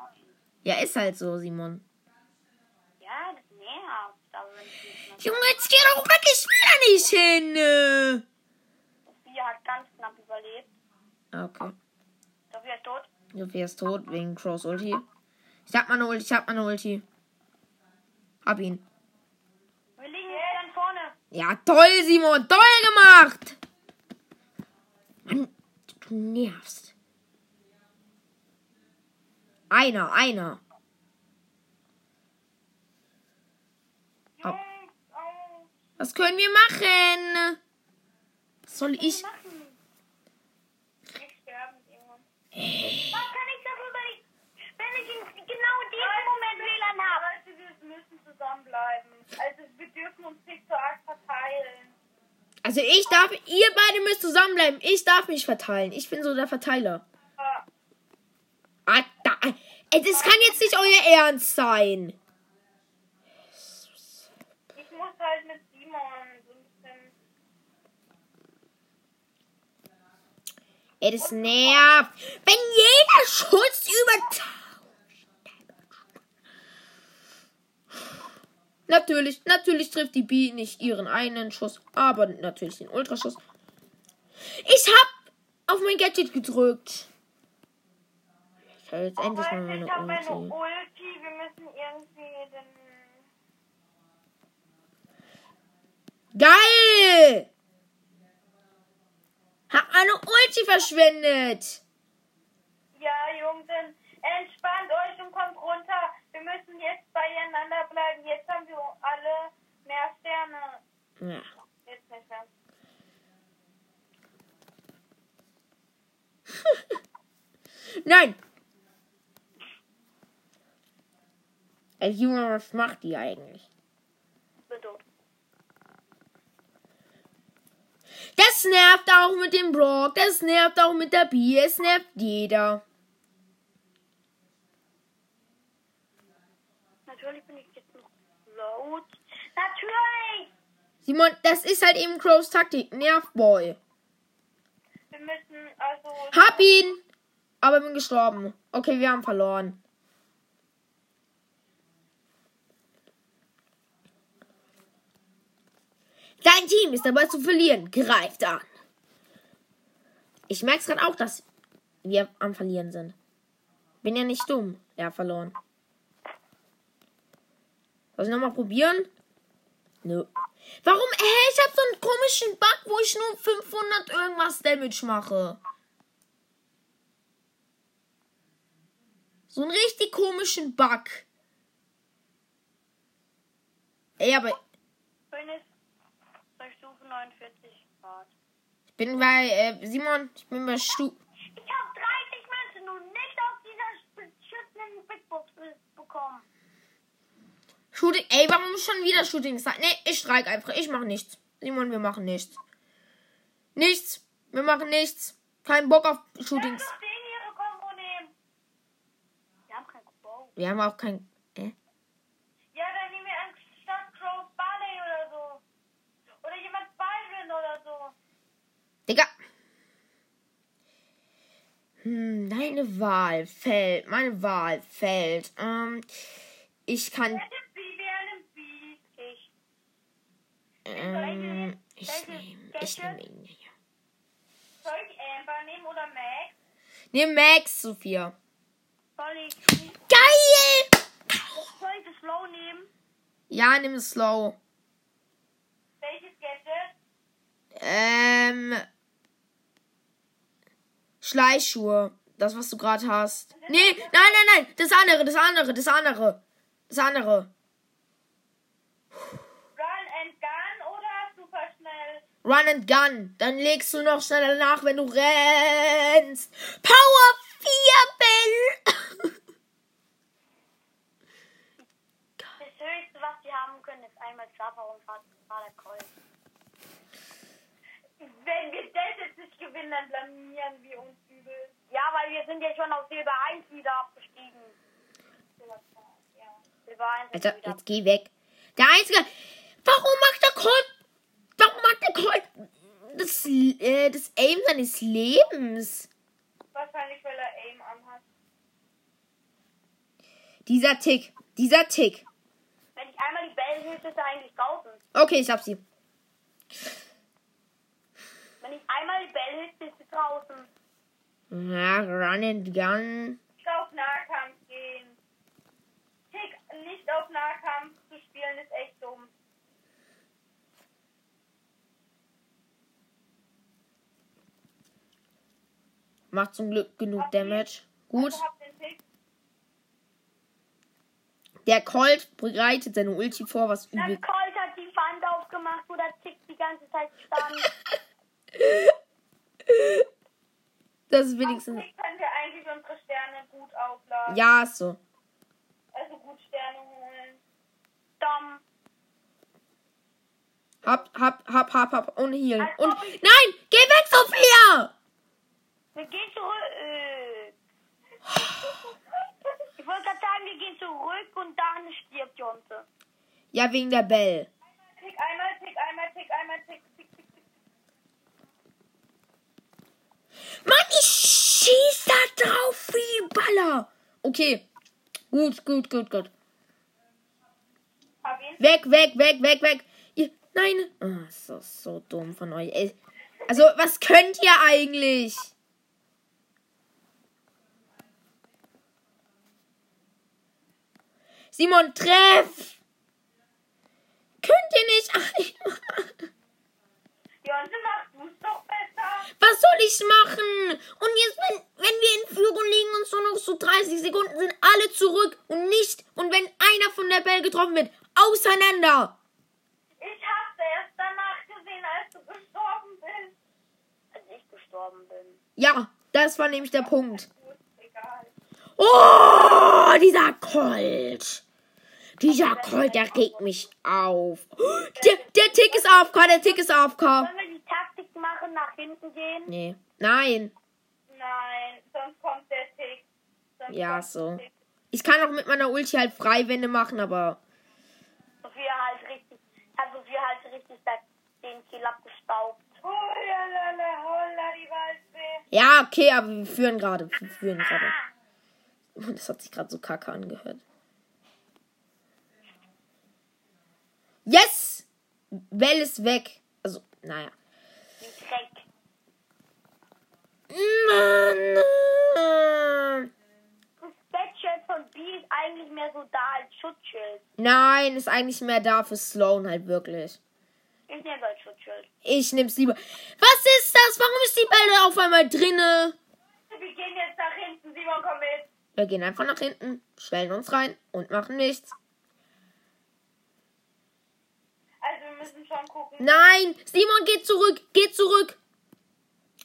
Ja, ist halt so, Simon. ja, das nervt. Aber wenn ich nicht mehr Junge, jetzt geh doch weg, ich will da nicht hin. Sophia hat ganz knapp überlebt. Okay. Sophia ist tot. Sophia ist tot wegen Crows Ulti. Ich hab meine Ulti, ich hab meine Ulti. Hab ihn. Wir liegen jetzt ganz vorne. Ja, toll, Simon, toll gemacht. Mann, du nervst. Einer, einer. Jungs, oh. Was können wir machen? Was soll ich? Machen. Was kann ich darüber nicht, wenn ich in genau diesem Moment WLAN habe? Leute, wir müssen zusammenbleiben. Also wir dürfen uns nicht so arg verteilen. Also ich darf, ihr beide müsst zusammenbleiben. Ich darf mich verteilen. Ich bin so der Verteiler. Ah, Alter, ey, das kann jetzt nicht euer Ernst sein. ich muss halt mit Ey, das nervt. Wenn jeder Schuss über... Natürlich, natürlich trifft die B nicht ihren einen Schuss, aber natürlich den Ultraschuss. Ich hab auf mein Gadget gedrückt. Ich habe jetzt endlich mal meine Ulti. Ulti. Wir müssen irgendwie den. Geil! Hab eine Ulti verschwendet. Ja, Jungs, entspannt euch und kommt runter. Wir müssen jetzt beieinander bleiben. Jetzt haben wir alle mehr Sterne. Ja. Jetzt nicht mehr. Nein. Ey, Junge, was macht die eigentlich? Bin tot. Das nervt auch mit dem Brock, das nervt auch mit der B, es nervt jeder. Natürlich bin ich jetzt noch laut. Natürlich! Simon, das ist halt eben Crows Taktik. Nervboy. Wir müssen also. Hab ihn! Aber bin gestorben. Okay, wir haben verloren. Dein Team ist dabei zu verlieren. Greift an. Ich merke es gerade auch, dass wir am Verlieren sind. Bin ja nicht dumm. Ja, verloren. Soll ich nochmal probieren? Nö. Warum? Hä, ich hab so einen komischen Bug, wo ich nur 500 irgendwas Damage mache. So einen richtig komischen Bug. Ey, aber ich bei Stufe 49 Grad. Ich bin bei äh, Simon, ich bin bei Stu. Ich habe 30 Münzen und nicht aus dieser beschissenen Big Box bekommen. Shooting. Ey, warum schon wieder Shooting Star? Nee, ich streik einfach. Ich mache nichts. Simon, wir machen nichts. Nichts. Wir machen nichts. Kein Bock auf Shootings. Wir haben auch kein. Äh? Ja, dann nehmen wir anstatt Crow Barley oder so. Oder jemand Byron oder so. Digga. Deine Wahl fällt. Meine Wahl fällt. Ähm, ich kann. Wer nimmt B? Wer nimmt B? Ich. Ähm, nehme. Ich nehme ihn. Soll ich Amber nehmen oder Max? Nimm Max, Sophia. Soll ich, Geil! soll ich das Slow nehmen? Ja, nimm Slow. Welches Gadget? Ähm. Schleichschuhe. Das, was du gerade hast. Nee, nein, nein, nein. Das andere, das andere, das andere. Das andere. Run and Gun oder super schnell? Run and Gun. Dann legst du noch schneller nach, wenn du rennst. Power 4 Bell. Das höchste, was wir haben können, ist einmal Zapper und Colt. Wenn wir das jetzt nicht gewinnen, dann blamieren wir uns übel. Ja, weil wir sind ja schon auf Silber 1 wieder abgestiegen. Ja. Silber 1 ist Alter, wieder. jetzt geh weg. Der einzige. Warum macht der Colt. Warum macht der Colt das, äh, das Aim seines Lebens? Wahrscheinlich, weil er Aim anhat. Dieser Tick. Dieser Tick. Wenn ich einmal die Bälle hilft, ist er eigentlich draußen. Okay, ich hab sie. Wenn ich einmal die Bälle hilft, ist sie draußen. Ja, Run and Gun. Nicht auf Nahkampf gehen. Tick, nicht auf Nahkampf zu spielen ist echt dumm. Macht zum Glück genug Damage. Gut. Hab den Tick. Der Colt bereitet seine Ulti vor, was übel. Colt hat die Wand aufgemacht, wo der Tick die ganze Zeit stand. Das ist wenigstens. Tick können wir eigentlich unsere Sterne gut aufladen. Ja, ist so. Also gut Sterne holen. Dumm. Hab, hab, hab, hab, hab. Ohne Heal. Und. Nein! Geh weg, Sophia! Wir gehen zurück. Ich wollte gerade sagen, wir gehen zurück und dann stirbt Jonte. Ja, wegen der Bell. Einmal, Tick einmal, Tick einmal, Tick, Tick, Tick. Mann, ich schieß da drauf wie Baller. Okay. Gut, gut, gut, gut. Weg, weg, weg, weg, weg. Ihr, nein. Ah, so, so dumm von euch. Ey. Also, was könnt ihr eigentlich? Simon, treff! Könnt ihr nicht einmal? Jonte, mach du's doch besser. Was soll ich machen? Und jetzt, wenn, wenn wir in Führung liegen und so noch so 30 Sekunden sind, alle zurück und nicht. Und wenn einer von der Bell getroffen wird, auseinander. Ich hab's erst danach gesehen, als du gestorben bist. Als ich gestorben bin. Ja, das war nämlich der Punkt. Oh, dieser Colt. Dieser Colt, der regt mich auf. Der, der Tick ist AFK, der Tick ist AFK. Wir machen, nach hinten gehen? Nee, nein. Nein, sonst kommt der Tick. Sonst Ja, so. Tick. Ich kann auch mit meiner Ulti halt Freiwände machen, aber Sophia halt richtig, hat Sophia halt richtig den Kill abgestaubt. Oh, la, la, la, holla, die Waldfee. ja, okay, aber wir führen gerade. Wir führen gerade. Das hat sich gerade so kacke angehört. Yes! Well ist weg. Also, naja. Mann. Das Backshield von B ist eigentlich mehr so da als Schutzschild. Nein, ist eigentlich mehr da für Sloan halt wirklich. Ich nehme als Schutzschild. Ich nehm's lieber. Was ist das? Warum ist die Bälle auf einmal drinne? Wir gehen jetzt nach hinten. Simon, komm mit. Wir gehen einfach nach hinten, stellen uns rein und machen nichts. Also, wir müssen schon gucken. Nein, Simon, geht zurück, geht zurück.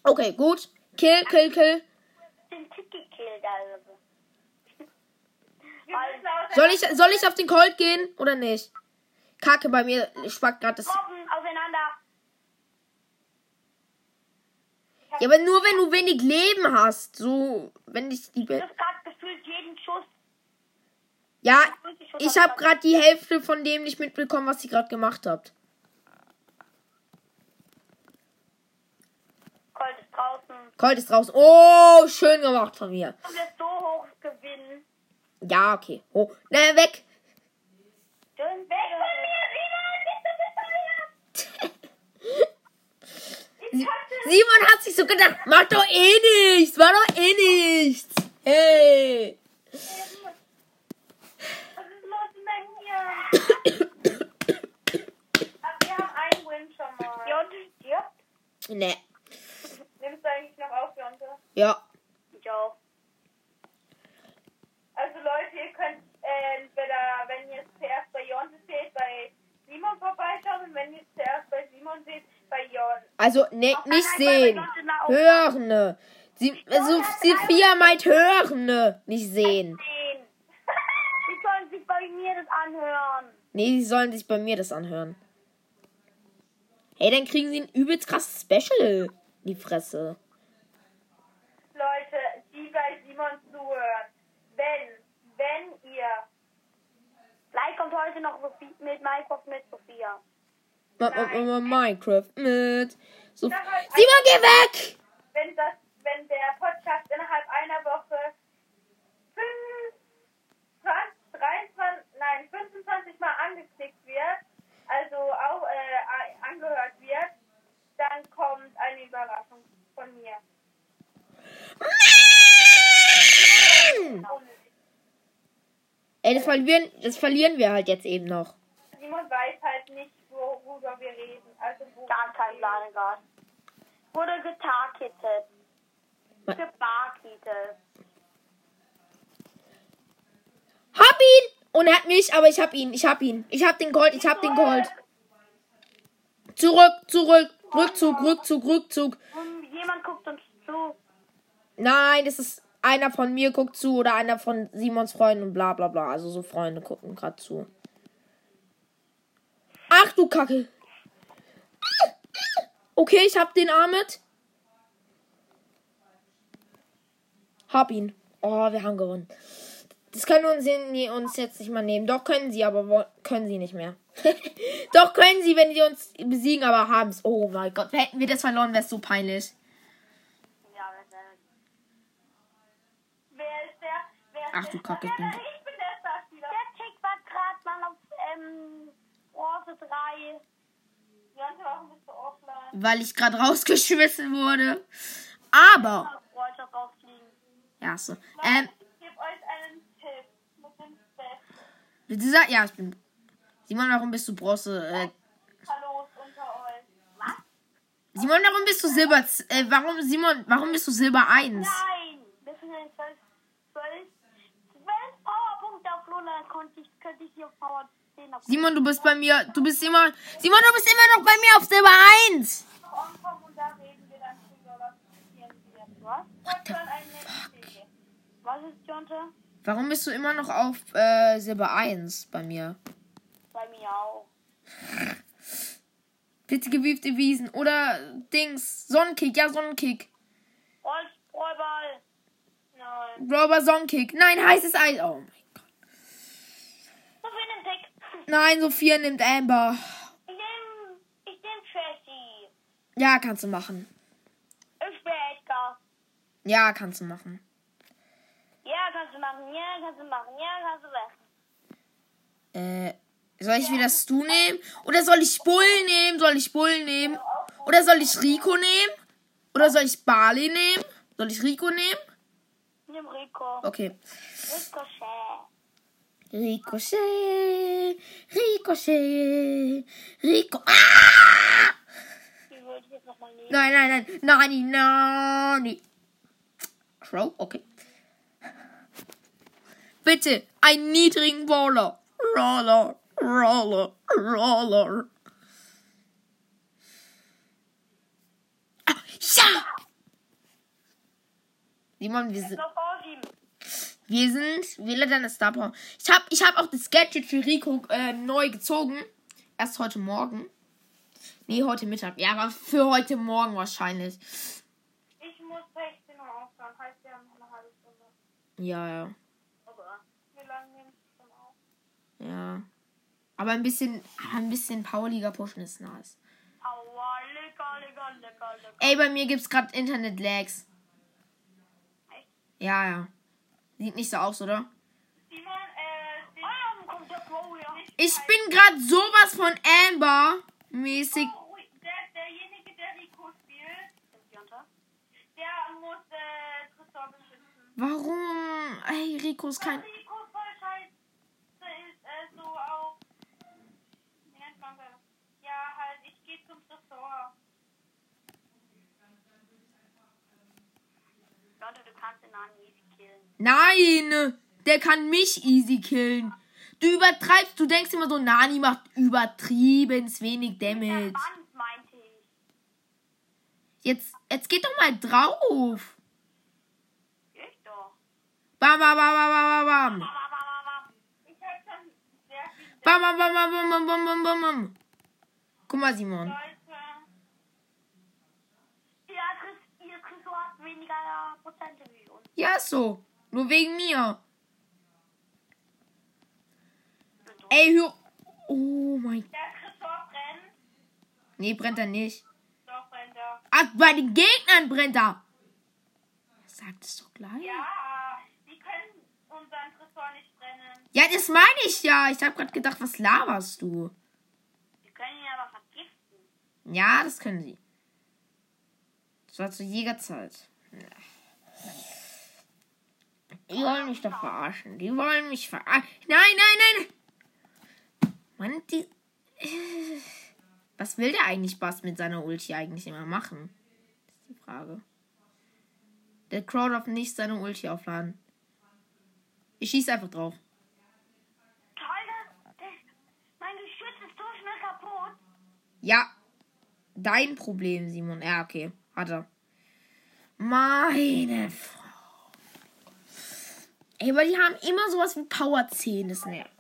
Okay, gut. Kill, kill, kill. Soll ich, soll ich auf den Colt gehen oder nicht? Kacke, bei mir spackt gerade das. Ja, aber nur wenn du wenig Leben hast. So, wenn ich die. Be hast gerade gefühlt jeden Schuss. ja, ich habe gerade die Hälfte von dem nicht mitbekommen, was ihr gerade gemacht habt. Colt ist draußen. Colt ist draußen. Oh, schön gemacht von mir. Du wirst so hoch gewinnen. Ja, okay. Oh, ne, weg. Schön Weg von mir, Simon! Du Ich. Simon hat sich so gedacht, mach doch eh nichts, mach doch eh nichts. Hey. Was ist los denn hier? Ach, wir haben einen Win schon mal. Ja, und stirbt. Ne, Nimmst du eigentlich noch auf, Jonte? ja. Ich auch. Also Leute, ihr könnt äh, entweder, wenn ihr es zuerst bei Jonte seht, bei Simon vorbeischauen und wenn ihr es zuerst bei Simon seht, bei Jon. Also, ne, nicht sehen. Hören. Sie, also, Sophia meint hören, nicht sehen. Sehen. Die sollen sich bei mir das anhören. Nee, sie sollen sich bei mir das anhören. Hey, dann kriegen sie ein übelst krasses Special. Die Fresse. Leute, die bei Simon zuhören, wenn, wenn ihr Vielleicht kommt heute noch Sophie, mit Minecraft mit Sophia. Ma ma ma Minecraft mit. So Simon, geh weg! wenn das, wenn der Podcast innerhalb einer Woche 25, 23, nein, 25 Mal angeklickt wird, also auch äh, angehört wird, dann kommt eine Überraschung von mir. Ey, das verlieren, das verlieren wir halt jetzt eben noch. Simon weiß halt nicht, worüber wir reden. Also wo Gar kein Plan, egal. Wurde getargetet. Gebarketet. Hab ihn! Und er hat mich, aber ich hab ihn, ich hab ihn. Ich hab den Gold, ich hab den Gold. Zurück, zurück, Rückzug, Rückzug, Rückzug. Und jemand guckt uns zu. Nein, das ist einer von mir guckt zu oder einer von Simons Freunden und bla bla bla. Also so Freunde gucken gerade zu. Ach du Kacke. Okay, ich hab den Ahmed. Hab ihn. Oh, wir haben gewonnen. Das können uns, uns jetzt nicht mal nehmen. Doch können sie, aber können sie nicht mehr. Doch können sie, wenn sie uns besiegen, aber haben es. Oh mein Gott, hätten wir das verloren, wäre es so peinlich. Ja, das Wer ist der? Wer ist Ach du Kacke, ich bin- ich bin der Starspieler. Der Tick war gerade mal auf ähm, Bronze 3. Jonte, warum bist du offline? weil ich gerade rausgeschmissen wurde. Aber, ja, so. Ähm, ich gebe euch einen Tipp. Mit dem Bett. Bitte sag, ja, ich bin. Simon, warum bist du Bronze? Äh, Hallo unter euch. Was? Simon, warum bist du Silber? Äh, warum, Simon, warum bist du Silber 1? Nein! Wir sind in 12. 12. und dann konnte ich, könnte ich hier auf Power 10 ab. Simon, du bist bei mir. Du bist immer. Simon, du bist immer noch bei mir auf Silber 1. Komm, komm, und da reden wir dann drüber, was passieren wird. Was? Ich hab schon eine Idee. Was ist, Jonte? Warum bist du immer noch auf äh, Silber 1 bei mir? Bei mir auch. Bitte gewiefte Wiesen. Oder Dings. Sonnenkick. Ja, Sonnenkick. Rolf, Rollball. Nein. Rover Sonnenkick. Nein, heißes Eis. Oh mein Gott. So viel den Tick. Nein, Sophia nimmt Amber. Ich nehm, ich nehm Tracy. Ja, kannst du machen. Ich bin Edgar. Ja, kannst du machen. Kannst du machen. Ja, kannst du machen. Ja, kannst du machen. Äh, soll ich wieder Stu nehmen? Oder soll ich Bull nehmen? Soll ich Bull nehmen? Oder soll ich Rico nehmen? Oder soll ich Barley nehmen? Soll ich Rico nehmen? Nimm Rico. Okay. Ricochet. Ricochet, Ricochet, Rico. Ah! Nehmen. Nein, nein, nein. Nani, nani. Crow, okay. Bitte, einen niedrigen Roller. Roller, Roller, Roller. Ah, ja! Simon, wir sind, wir sind, wähle deine Star Power. Ich habe ich hab auch das Gadget für Rico äh, neu gezogen. Erst heute Morgen. Nee, heute Mittag. Ja, aber für heute Morgen wahrscheinlich. Ich muss 16 Uhr aufhören. Heißt, wir haben noch eine halbe Stunde. Ja, ja. Aber Wie lange nimmst du denn auf? Ja. Aber ein bisschen, ein bisschen Powerliga pushen ist nice. Aua, lecker, lecker, lecker, lecker. Ey, bei mir gibt's gerade Internet-Lags. Echt? Ja, ja. Sieht nicht so aus, oder? Simon, äh, Ah. Ich bin gerade sowas von Amber mäßig. oh, der, derjenige, der Rico spielt, der muss äh, Tresor beschützen. Warum? Ey, Rico ist kein. Rico voll scheiße ist, äh, so auch. Wie nennt man das? Ja, halt, ich gehe Tresor. Jonte, du kannst den Namen easy killen. Nein! Der kann mich easy killen. Du übertreibst, du denkst immer so, Nani macht übertrieben wenig Damage. Band. Jetzt, jetzt geht doch mal drauf. Ich doch. Bam, bam, bam, bam, bam, bam. Ba, ba, ba, ba, ba. Ich hab schon sehr viel Bam, bam, bam, bam, bam, bam, bam, bam, bam, bam. Guck mal, Simon. Leute. Ja, Chris, ihr Tresor hat weniger Prozente wie uns. Ja, ist so. Nur wegen mir. Ey, hör. Oh mein. Der Tresor brennt. Nee, brennt er nicht. Doch, brennt er. Ach, bei den Gegnern brennt er. Sagt es doch gleich. Ja, die können unseren Tresor nicht brennen. Ja, das meine ich ja. Ich habe gerade gedacht, was laberst du? Wir können ihn aber vergiften. Ja, das können sie. Das war zu Jägerzeit. Die wollen mich doch verarschen. Die wollen mich verarschen. Nein, nein, nein. Mann, die. Was will der eigentlich Bass mit seiner Ulti eigentlich immer machen? ist die Frage. Der Crow darf nicht seine Ulti aufladen. Ich schieße einfach drauf. Alter, der, mein Geschütz ist so schnell kaputt. Ja. Dein Problem, Simon. Ja, okay. Hat er. Meine Frau. Ey, aber die haben immer sowas wie Power 10. Das nervt.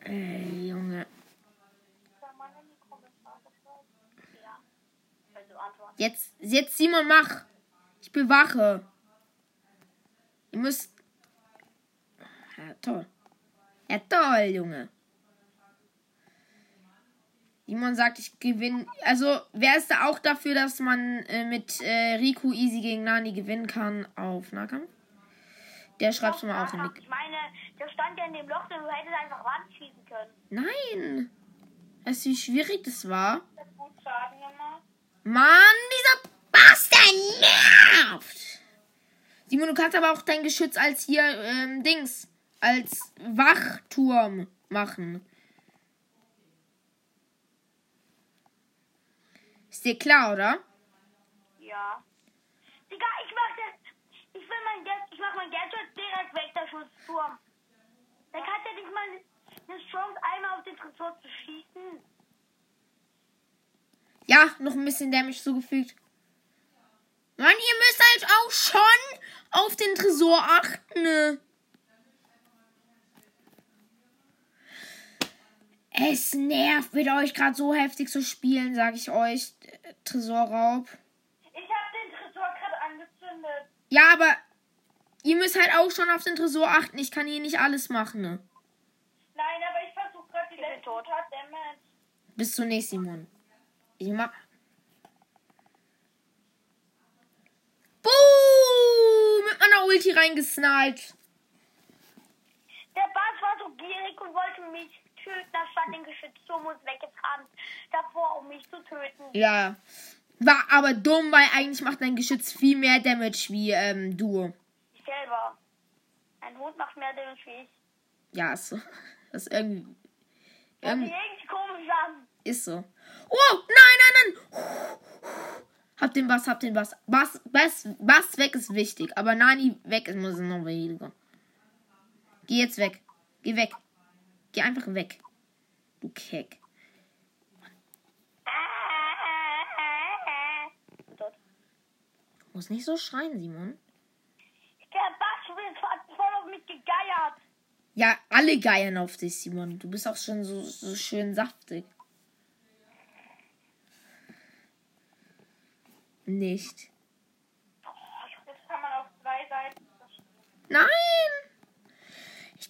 Ey, Junge. Jetzt, jetzt Simon, mach. Ich bewache. Ihr müsst. Ja, toll. Ja, toll, Junge. Simon sagt, ich gewinne. Also, wer ist da auch dafür, dass man äh, mit äh, Riku easy gegen Nani gewinnen kann auf Nahkampf? Der schreibt schon mal auch in die. Ich meine, der stand ja in dem Loch, und du hättest einfach Wand schießen können. Nein! Weißt du, wie schwierig das war? Das gut Schaden gemacht. Mann, dieser Bastard nervt! Simon, du kannst aber auch dein Geschütz als hier, ähm, Dings, als Wachturm machen. Ist dir klar, oder? Ja. Digga, ich mach das. Ich will mein Geld. Ich mach mein Gadget direkt weg, der Schussturm. Da hat er nicht mal eine Chance, einmal auf den Tresor zu schießen. Ja, noch ein bisschen Damage zugefügt. Mann, ihr müsst halt auch schon auf den Tresor achten. Ne? Es nervt mit euch gerade so heftig zu spielen, sag ich euch. Tresorraub. Ich habe den Tresor gerade angezündet. Ja, aber ihr müsst halt auch schon auf den Tresor achten. Ich kann hier nicht alles machen. Ne? Nein, aber ich versuche gerade die bin letzten tot. paar Damage. Bis zunächst, Simon. Ich mach. Boom! Mit meiner Ulti reingesnallt. Der Bass war so gierig und wollte mich töten, anstatt den Geschützturm und weggefahren. Davor, um mich zu töten. Ja. War aber dumm, weil eigentlich macht dein Geschütz viel mehr Damage wie ähm, du. Ich selber. Ein Hund macht mehr Damage wie ich. Ja, ist so. Das ist irgendwie. Irgendwie irgendwie komisch an. ist so. Oh, nein, nein, nein. Hab den Bass, hab den Bass. Bass, Bass, Bass weg ist wichtig. Aber Nani weg ist, muss noch weniger. Geh jetzt weg. Geh weg. Geh einfach weg. Du Keck. Du musst nicht so schreien, Simon. Der Bass hat voll auf mich gegeiert. Ja, alle geiern auf dich, Simon. Du bist auch schon so, so schön saftig. Nicht. Jetzt kann man auf zwei Seiten. Nein!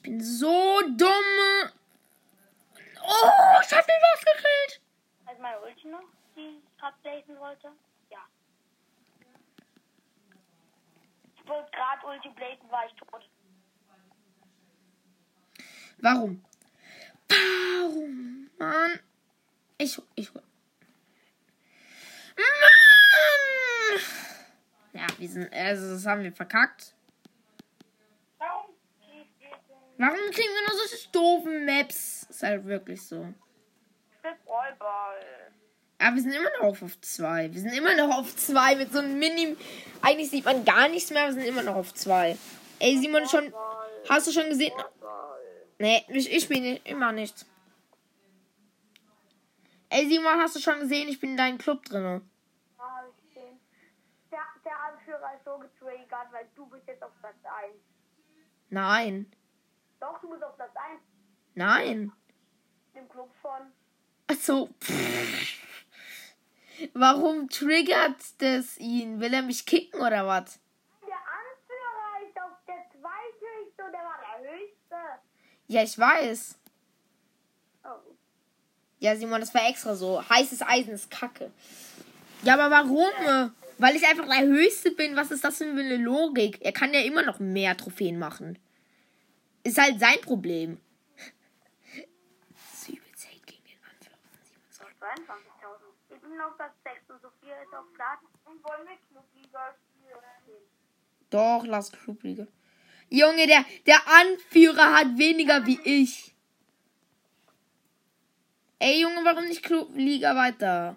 Ich bin so dumm. Oh, ich hab den was gekriegt. Also meine Ulti noch, die ich blazen wollte? Ja. Ich wollte gerade Ulti blazen, war ich tot. Warum? Warum? Mann. Ich, ich. Mann! Ja, wir sind, also das haben wir verkackt. Warum geht ihr denn? Warum kriegen wir nur solche doofen Maps? Ist halt wirklich so. Flip Rollball. Ja, wir sind immer noch auf zwei. Wir sind immer noch auf zwei mit so einem Mini. Eigentlich sieht man gar nichts mehr, wir sind immer noch auf zwei. Ey, Simon, schon. Hast du schon gesehen? Nee, ich, ich bin nicht, immer nicht. Ey, Simon, hast du schon gesehen? Ich bin in deinem Club drin. Ja, ich gesehen. Der, der Anführer ist so getriggert, weil du bist jetzt auf Platz 1. Nein. Doch, du bist auf Platz 1 Nein. im Club von. Achso. Warum triggert das ihn? Will er mich kicken oder was? Der Anführer ist auf der zweithöchste und der war der höchste. Ja, ich weiß. Oh. Ja, Simon, das war extra so. Heißes Eisen ist kacke. Ja, aber warum? Weil ich einfach der Höchste bin. Was ist das für eine Logik? Er kann ja immer noch mehr Trophäen machen. Ist halt sein Problem. Sie überzählt gegen den Anführer von 27. 22.000. Ich bin auf Platz 6 und Sophia ist auf Platz. Und wollen wir Clubliga spielen? Doch, lass Clubliga. Junge, der, der Anführer hat weniger wie ich. Ey, Junge, warum nicht Clubliga weiter?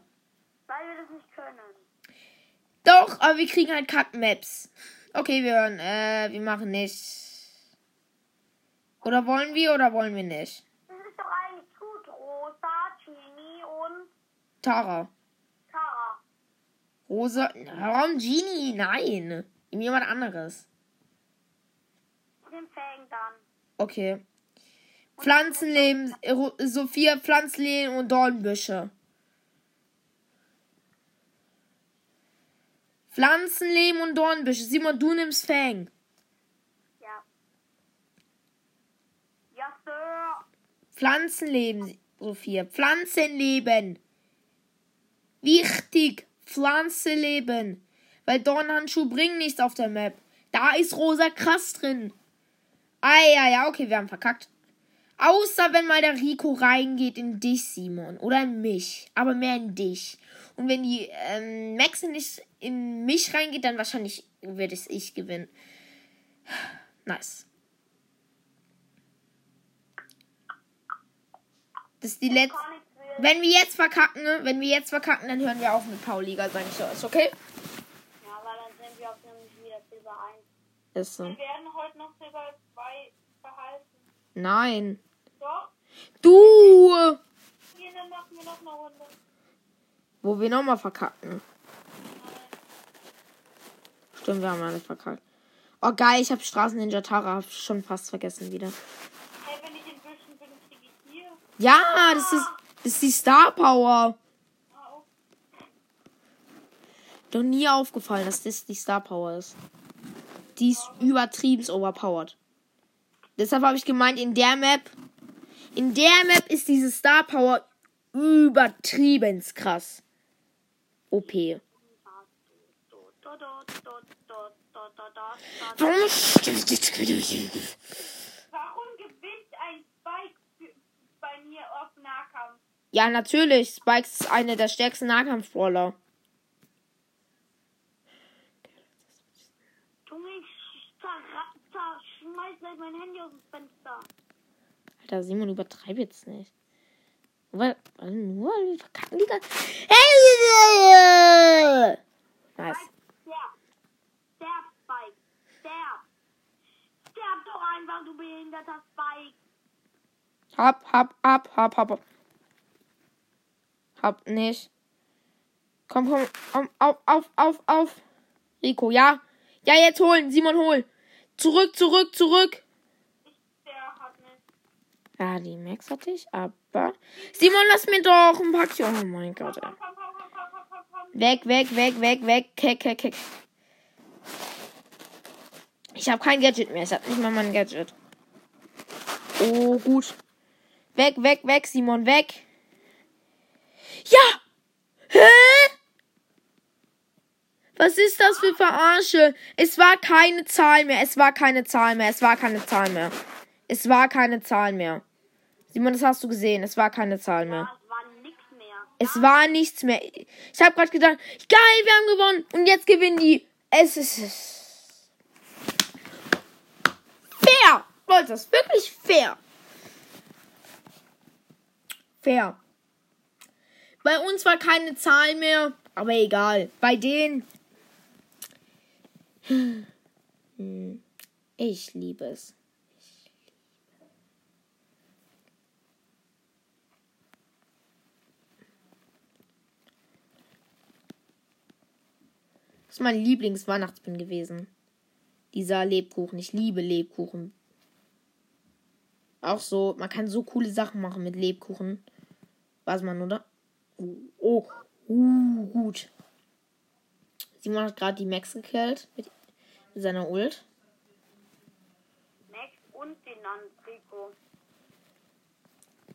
Weil wir das nicht können. Doch, aber wir kriegen halt Kack-Maps. Okay, wir hören, äh, wir machen nicht. Oder wollen wir oder wollen wir nicht? Das ist doch eigentlich gut. Rosa, Chini und Tara. Tara. Rosa. Warum Genie? Nein. Jemand anderes. Den Fang dann. Okay. Pflanzenleben, Sophia, Pflanzenleben und Dornbüsche. Pflanzenleben und Dornbüsche. Simon, du nimmst Fang. Ja. Ja, Sir. Pflanzenleben, Sophia. Pflanzenleben. Wichtig. Pflanzenleben. Weil Dornhandschuhe bringen nichts auf der Map. Da ist rosa krass drin. Ah, ja, ja, okay, wir haben verkackt. Außer wenn mal der Rico reingeht in dich, Simon. Oder in mich. Aber mehr in dich. Und wenn die ähm, Max nicht in mich reingeht, dann wahrscheinlich wird es ich gewinnen. Nice. Das ist die letzte. Wenn wir jetzt verkacken, ne? wenn wir jetzt verkacken, dann hören wir auf mit Pauliga, sag ich so. Ist okay? Ja, weil dann sind wir auf nämlich wieder Silber 1. Ist so. Wir werden heute noch Silber 2 behalten. Nein. Doch? Du! Hier, dann machen wir noch eine Runde. Wo wir nochmal verkacken. Stimmt, wir haben alles verkackt. Oh geil, ich habe Straßen Ninja Tara schon fast vergessen wieder. Hey, wenn ich in Büschen bin, kriege ich hier. Ja, das ist, das ist die Star Power. Doch nie aufgefallen, dass das die Star Power ist. Die ist übertrieben overpowered. Deshalb habe ich gemeint, in der Map, in der Map ist diese Star Power übertrieben krass. OP. Da, da, da, da, da, da, da, da. Warum? Warum gewinnt ein Spike für- bei mir auf Nahkampf? Ja, natürlich. Spikes ist eine der stärksten Nahkampf-Brawler. Alter, Simon, übertreib jetzt nicht. Weil, nur, wir verkacken die ganze... Hey! Nice. Spike, sterb. Sterb, Spike. Sterb. Sterb doch einfach, du behinderter Spike. Hab, hab, hab, hab, hab, hab. Hab nicht. Komm, komm, komm, auf, auf, auf, auf. Rico, ja. Ja, jetzt holen. Simon, hol. Zurück, zurück, zurück. Ja, die Max hatte ich, aber... Simon, lass mir doch ein Packchen. Oh mein Gott, ey. Weg, weg, weg, weg, weg. Keck, keck, keck. Ich habe kein Gadget mehr. Ich habe nicht mal mein Gadget. Oh, gut. Weg, weg, weg, Simon, weg. Ja! Hä? Was ist das für Verarsche? Es war keine Zahl mehr. Es war keine Zahl mehr. Es war keine Zahl mehr. Es war keine Zahl mehr. Simon, das hast du gesehen. Es war keine Zahl mehr. War. Es war nichts mehr. Ich habe gerade gedacht, geil, wir haben gewonnen. Und jetzt gewinnen die. Es ist fair. Leute, das ist wirklich fair. Fair. Bei uns war keine Zahl mehr, aber egal. Bei denen. Ich liebe es. Das ist mein Lieblingsweihnachtspin gewesen. Dieser Lebkuchen. Ich liebe Lebkuchen. Auch so, man kann so coole Sachen machen mit Lebkuchen. Weiß man, oder? Oh, oh, uh, gut. Simon hat gerade die Max gekillt mit, mit seiner Ult. Max und den Rico.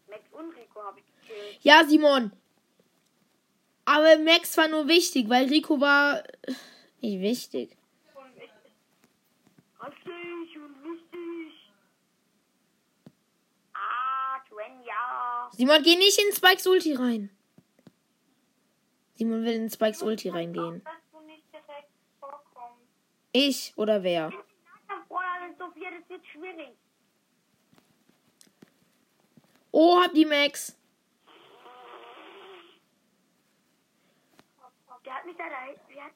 Max und Rico habe ich gekillt. Ja, Simon. Aber Max war nur wichtig, weil Rico war äh, nicht wichtig. Und ich. Richtig und wichtig. Ah, Svenja. Simon, geh nicht in Spikes Ulti rein. Simon will in Spikes Ulti reingehen. Ich oder wer? Oh, hab die Max.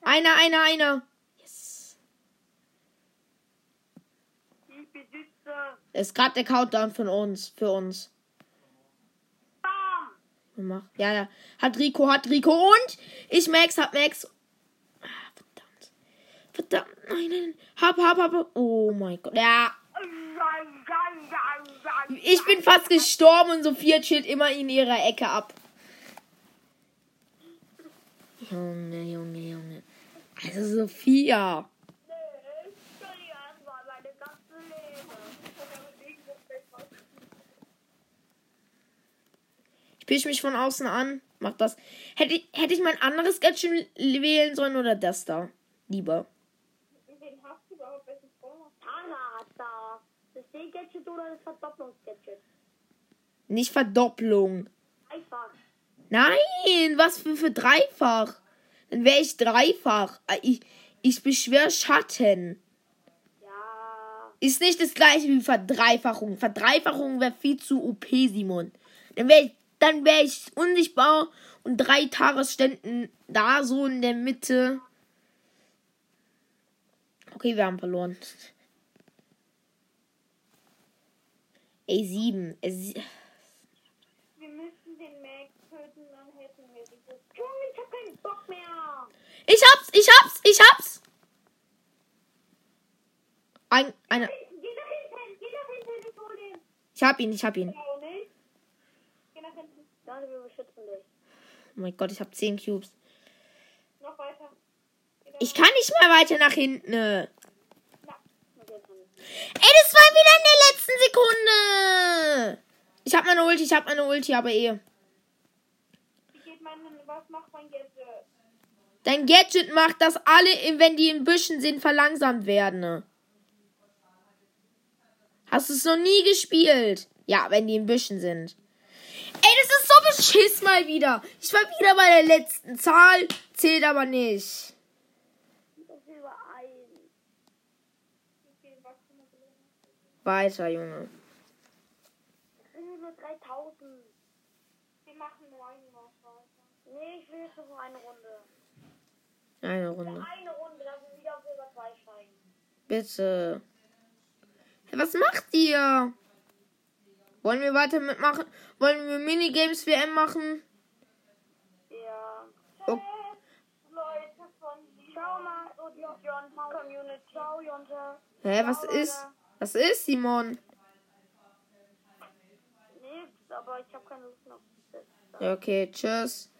Einer, einer, einer. Yes. die Besitzer. Ist gerade der Countdown von uns, für uns. Mach. Ja, ja. Hat Rico, hat Rico und ich Max, hab Max. Ah, verdammt. Verdammt. Nein, nein. Hab, hab, hab. Oh mein Gott. Ja. Ich bin fast gestorben und Sophia chillt immer in ihrer Ecke ab. Junge, Junge, Junge. Also Sophia. Ich pisch mich von außen an. Mach das. Hätte ich, hätte ich mein anderes Gadget wählen sollen oder das da? Lieber. Wen hast du überhaupt? Welchen? Tana hat da. Das D-Gadget oder das Verdopplungsgadget? Nicht Verdopplung. Einfach. Nein, was für, für dreifach? Dann wäre ich dreifach. Ah, Ich, ich beschwör Schatten. Ja. Ist nicht das gleiche wie Verdreifachung. Verdreifachung wäre viel zu OP, Simon. Dann wäre ich, dann wär ich unsichtbar und drei Tares ständen da so in der Mitte. Okay, wir haben verloren. A7. Es- Minuten, dann hätten wir dieses. Junge, ich hab keinen Bock mehr. Ich hab's, ich hab's, ich hab's. Ein, eine, den. ich hab ihn, ich hab ihn. Geh nach hinten. Danke, wir beschützen dich. Oh mein Gott, ich hab 10 Cubes. Noch weiter. Ich kann nicht mehr weiter nach hinten. Ey, das war wieder in der letzten Sekunde. Ich hab meine Ulti, ich hab meine Ulti, aber eh. Was macht mein Gadget? Dein Gadget macht, dass alle, wenn die in Büschen sind, verlangsamt werden. Hast du es noch nie gespielt? Ja, wenn die in Büschen sind. Ey, das ist so beschiss mal wieder. Ich war wieder bei der letzten Zahl, zählt aber nicht. Weiter, Junge. Das sind nur 3000. Wir machen nur eine weiter. Nee, ich will jetzt noch eine Runde. Eine Runde. Eine Runde, dass wir wieder auf Silber 2 steigen. Bitte. Hey, was macht ihr? Wollen wir weiter mitmachen? Wollen wir Minigames WM machen? Ja. Oh. Leute von mal, so die John Community. Ciao, Jonte. Hä, was ist? Was ist, Simon? Nix, aber ich habe keine Lust das. Ja, okay, tschüss.